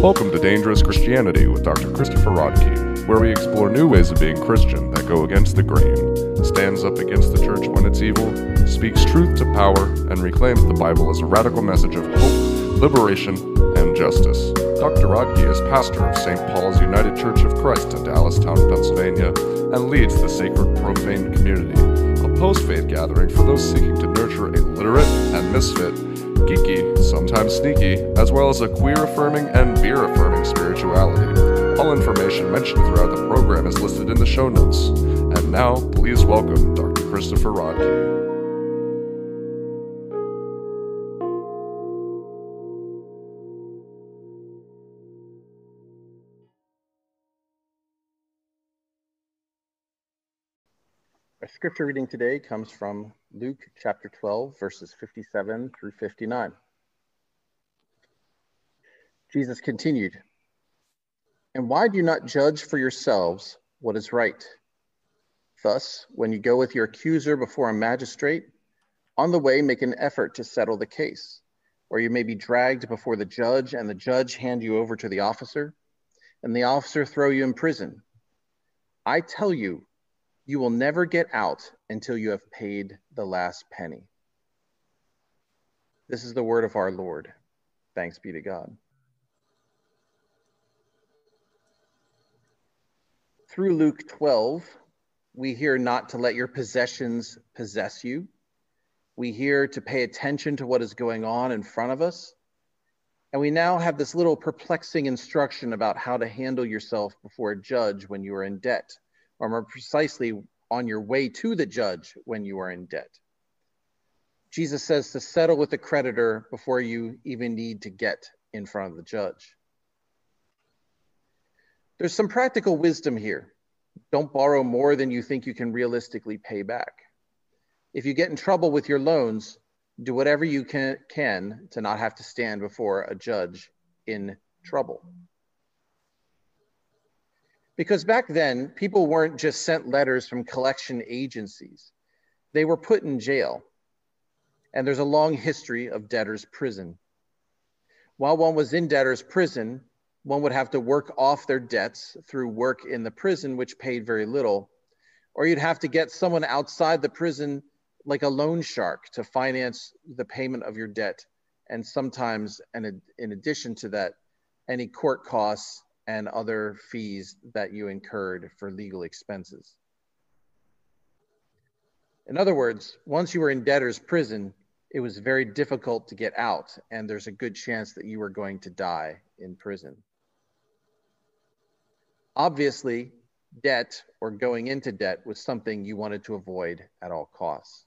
Welcome to Dangerous Christianity with Dr. Christopher Rodkey, where we explore new ways of being Christian that go against the grain, stands up against the church when it's evil, speaks truth to power, and reclaims the Bible as a radical message of hope, liberation, and justice. Dr. Rodkey is pastor of St. Paul's United Church of Christ in Dallastown, Pennsylvania, and leads the Sacred Profane Community, post faith gathering for those seeking to nurture a literate and misfit geeky, sometimes sneaky, as well as a queer affirming and beer affirming spirituality. All information mentioned throughout the program is listed in the show notes. And now, please welcome Dr. Christopher Rodkey. Our scripture reading today comes from Luke chapter 12, verses 57 through 59. Jesus continued, And why do you not judge for yourselves what is right? Thus, when you go with your accuser before a magistrate, on the way make an effort to settle the case, or you may be dragged before the judge, and the judge hand you over to the officer, and the officer throw you in prison. I tell you, you will never get out until you have paid the last penny. This is the word of our Lord. Thanks be to God. Through Luke 12, we hear not to let your possessions possess you. We hear to pay attention to what is going on in front of us. And we now have this little perplexing instruction about how to handle yourself before a judge when you are in debt or more precisely, on your way to the judge when you are in debt. Jesus says to settle with the creditor before you even need to get in front of the judge. There's some practical wisdom here. Don't borrow more than you think you can realistically pay back. If you get in trouble with your loans, do whatever you can, can to not have to stand before a judge in trouble. Because back then, people weren't just sent letters from collection agencies, they were put in jail. And there's a long history of debtor's prison. While one was in debtor's prison, one would have to work off their debts through work in the prison, which paid very little, or you'd have to get someone outside the prison, like a loan shark, to finance the payment of your debt. And sometimes, and in addition to that, any court costs and other fees that you incurred for legal expenses. In other words, once you were in debtor's prison, it was very difficult to get out, and there's a good chance that you were going to die in prison. Obviously, debt or going into debt was something you wanted to avoid at all costs.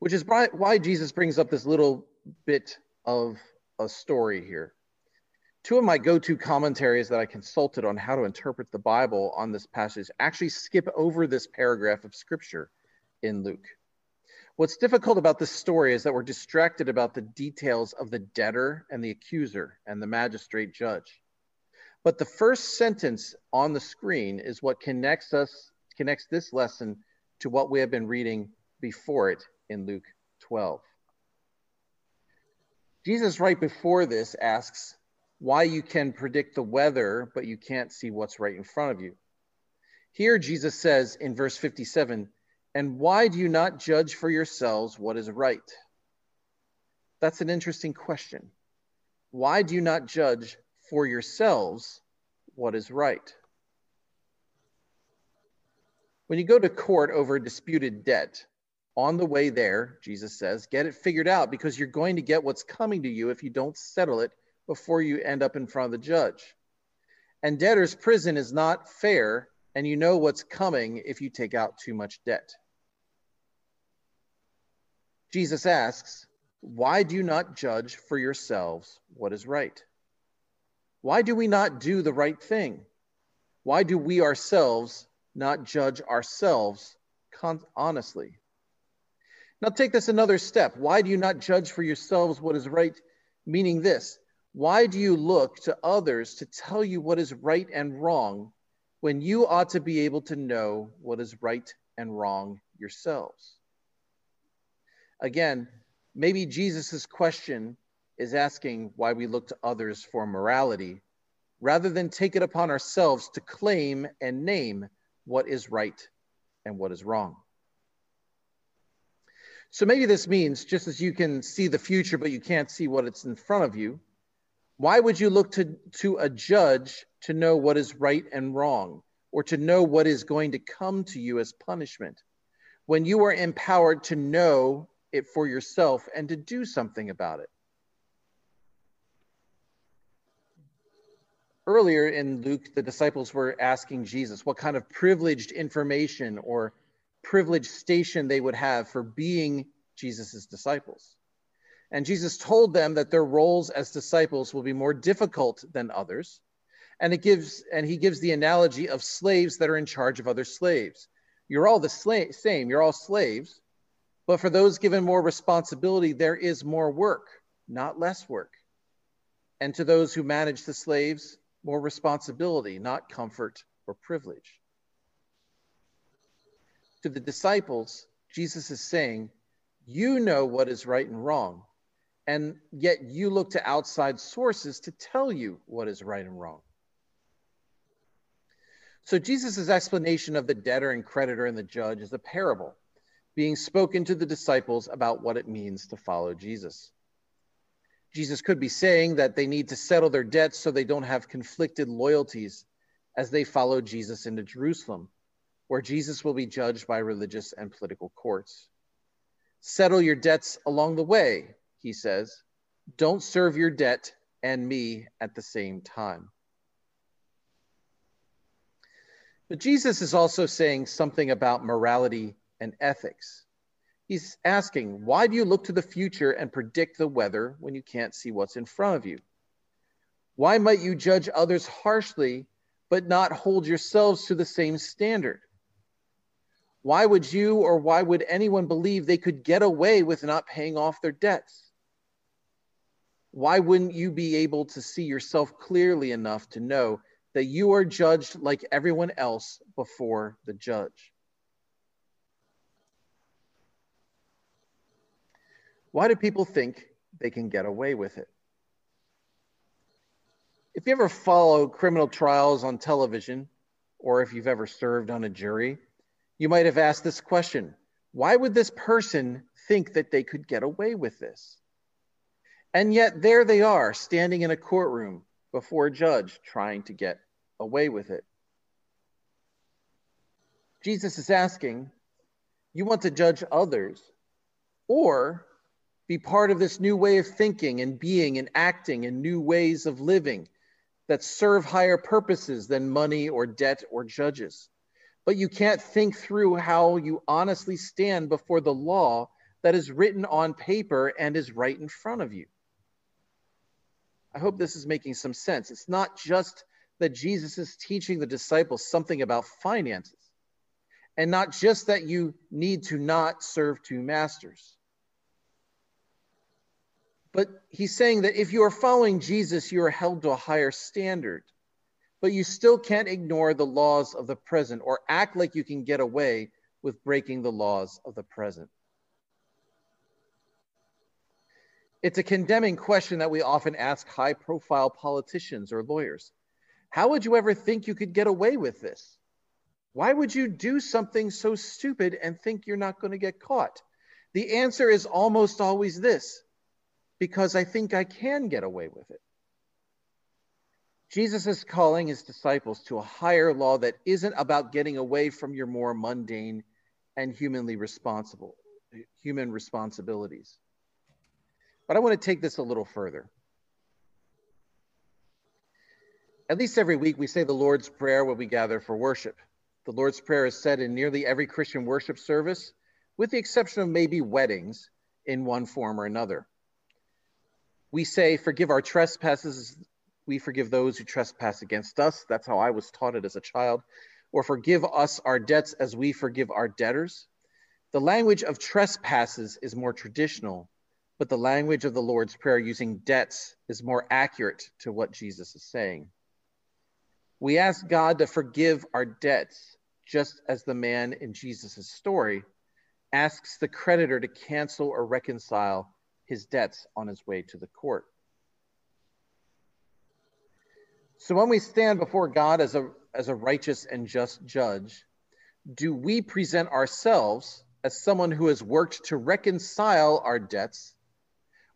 Which is why Jesus brings up this little bit of a story here. Two of my go to commentaries that I consulted on how to interpret the Bible on this passage actually skip over this paragraph of scripture in Luke. What's difficult about this story is that we're distracted about the details of the debtor and the accuser and the magistrate judge. But the first sentence on the screen is what connects us, connects this lesson to what we have been reading before it in Luke 12. Jesus, right before this, asks, why you can predict the weather, but you can't see what's right in front of you. Here, Jesus says in verse 57 And why do you not judge for yourselves what is right? That's an interesting question. Why do you not judge for yourselves what is right? When you go to court over a disputed debt, on the way there, Jesus says, get it figured out because you're going to get what's coming to you if you don't settle it before you end up in front of the judge. And debtor's prison is not fair, and you know what's coming if you take out too much debt. Jesus asks, Why do you not judge for yourselves what is right? Why do we not do the right thing? Why do we ourselves not judge ourselves honestly? Now, take this another step. Why do you not judge for yourselves what is right? Meaning this why do you look to others to tell you what is right and wrong when you ought to be able to know what is right and wrong yourselves? Again, maybe Jesus' question is asking why we look to others for morality rather than take it upon ourselves to claim and name what is right and what is wrong. So maybe this means just as you can see the future, but you can't see what it's in front of you, why would you look to, to a judge to know what is right and wrong or to know what is going to come to you as punishment when you are empowered to know it for yourself and to do something about it? Earlier in Luke, the disciples were asking Jesus what kind of privileged information or privileged station they would have for being Jesus' disciples. And Jesus told them that their roles as disciples will be more difficult than others. And it gives and he gives the analogy of slaves that are in charge of other slaves. You're all the sla- same, you're all slaves, but for those given more responsibility, there is more work, not less work. And to those who manage the slaves, more responsibility, not comfort or privilege to the disciples, Jesus is saying, You know what is right and wrong, and yet you look to outside sources to tell you what is right and wrong. So, Jesus' explanation of the debtor and creditor and the judge is a parable being spoken to the disciples about what it means to follow Jesus. Jesus could be saying that they need to settle their debts so they don't have conflicted loyalties as they follow Jesus into Jerusalem where Jesus will be judged by religious and political courts. Settle your debts along the way, he says. Don't serve your debt and me at the same time. But Jesus is also saying something about morality and ethics. He's asking, why do you look to the future and predict the weather when you can't see what's in front of you? Why might you judge others harshly but not hold yourselves to the same standard? Why would you or why would anyone believe they could get away with not paying off their debts? Why wouldn't you be able to see yourself clearly enough to know that you are judged like everyone else before the judge? Why do people think they can get away with it? If you ever follow criminal trials on television, or if you've ever served on a jury, you might have asked this question Why would this person think that they could get away with this? And yet, there they are, standing in a courtroom before a judge, trying to get away with it. Jesus is asking, You want to judge others or be part of this new way of thinking and being and acting and new ways of living that serve higher purposes than money or debt or judges? but you can't think through how you honestly stand before the law that is written on paper and is right in front of you. I hope this is making some sense. It's not just that Jesus is teaching the disciples something about finances, and not just that you need to not serve two masters. But he's saying that if you are following Jesus, you are held to a higher standard but you still can't ignore the laws of the present or act like you can get away with breaking the laws of the present. It's a condemning question that we often ask high profile politicians or lawyers. How would you ever think you could get away with this? Why would you do something so stupid and think you're not going to get caught? The answer is almost always this because I think I can get away with it. Jesus is calling his disciples to a higher law that isn't about getting away from your more mundane and humanly responsible human responsibilities. But I want to take this a little further. At least every week we say the Lord's Prayer when we gather for worship. The Lord's Prayer is said in nearly every Christian worship service, with the exception of maybe weddings in one form or another. We say, Forgive our trespasses we forgive those who trespass against us. That's how I was taught it as a child. Or forgive us our debts as we forgive our debtors. The language of trespasses is more traditional, but the language of the Lord's Prayer using debts is more accurate to what Jesus is saying. We ask God to forgive our debts, just as the man in Jesus' story asks the creditor to cancel or reconcile his debts on his way to the court. So when we stand before God as a, as a righteous and just judge, do we present ourselves as someone who has worked to reconcile our debts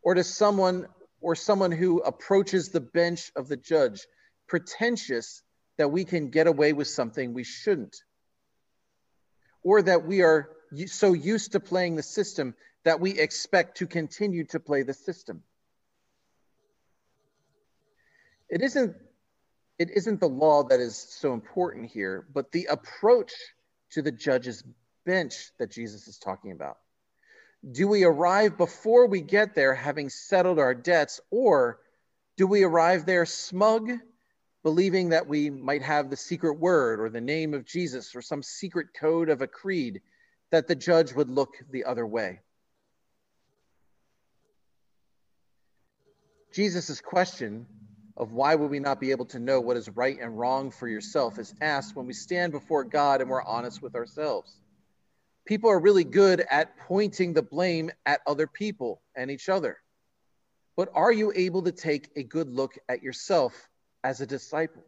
or to someone or someone who approaches the bench of the judge pretentious that we can get away with something we shouldn't or that we are so used to playing the system that we expect to continue to play the system it isn't it isn't the law that is so important here but the approach to the judge's bench that Jesus is talking about? Do we arrive before we get there having settled our debts, or do we arrive there smug, believing that we might have the secret word or the name of Jesus or some secret code of a creed that the judge would look the other way? Jesus' question of why would we not be able to know what is right and wrong for yourself is asked when we stand before God and we're honest with ourselves. People are really good at pointing the blame at other people and each other. But are you able to take a good look at yourself as a disciple?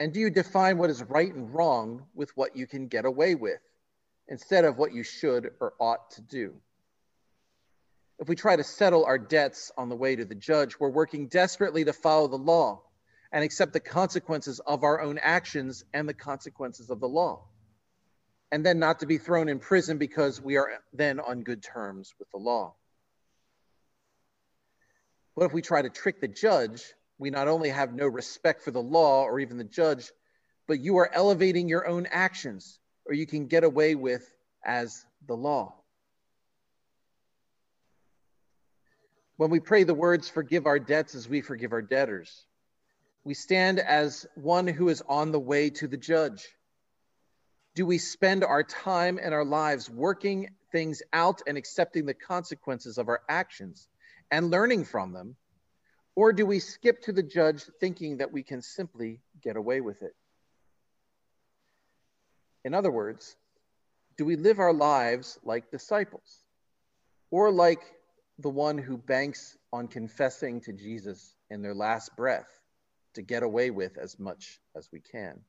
And do you define what is right and wrong with what you can get away with instead of what you should or ought to do? If we try to settle our debts on the way to the judge, we're working desperately to follow the law and accept the consequences of our own actions and the consequences of the law. And then not to be thrown in prison because we are then on good terms with the law. But if we try to trick the judge, we not only have no respect for the law or even the judge, but you are elevating your own actions, or you can get away with as the law. When we pray the words, forgive our debts as we forgive our debtors, we stand as one who is on the way to the judge. Do we spend our time and our lives working things out and accepting the consequences of our actions and learning from them? Or do we skip to the judge thinking that we can simply get away with it? In other words, do we live our lives like disciples or like the one who banks on confessing to Jesus in their last breath to get away with as much as we can.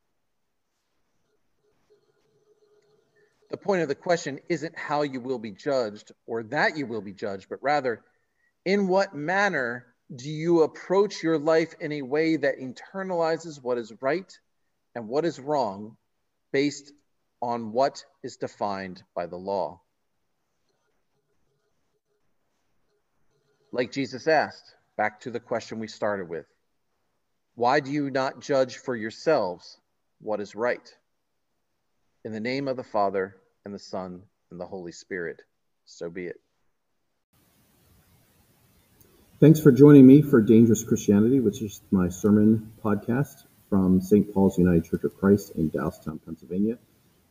The point of the question isn't how you will be judged or that you will be judged, but rather, in what manner do you approach your life in a way that internalizes what is right and what is wrong based on what is defined by the law? Like Jesus asked, back to the question we started with Why do you not judge for yourselves what is right? In the name of the Father, and the Son, and the Holy Spirit, so be it. Thanks for joining me for Dangerous Christianity, which is my sermon podcast from St. Paul's United Church of Christ in Dallastown, Pennsylvania.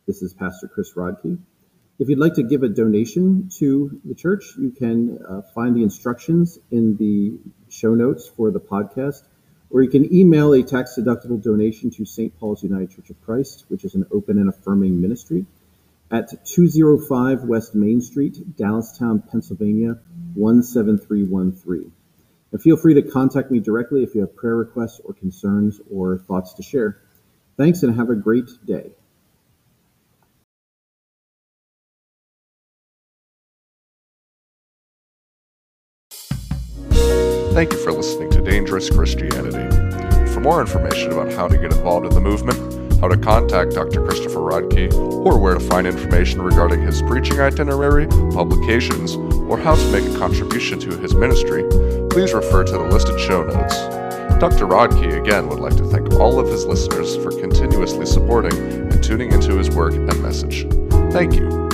This is Pastor Chris Rodkey. If you'd like to give a donation to the church, you can uh, find the instructions in the show notes for the podcast, or you can email a tax deductible donation to St. Paul's United Church of Christ, which is an open and affirming ministry, at 205 West Main Street, Dallastown, Pennsylvania 17313. And feel free to contact me directly if you have prayer requests or concerns or thoughts to share. Thanks and have a great day. Thank you for listening to Dangerous Christianity. For more information about how to get involved in the movement, how to contact Dr. Christopher Rodkey, or where to find information regarding his preaching itinerary, publications, or how to make a contribution to his ministry, please refer to the listed show notes. Dr. Rodkey again would like to thank all of his listeners for continuously supporting and tuning into his work and message. Thank you.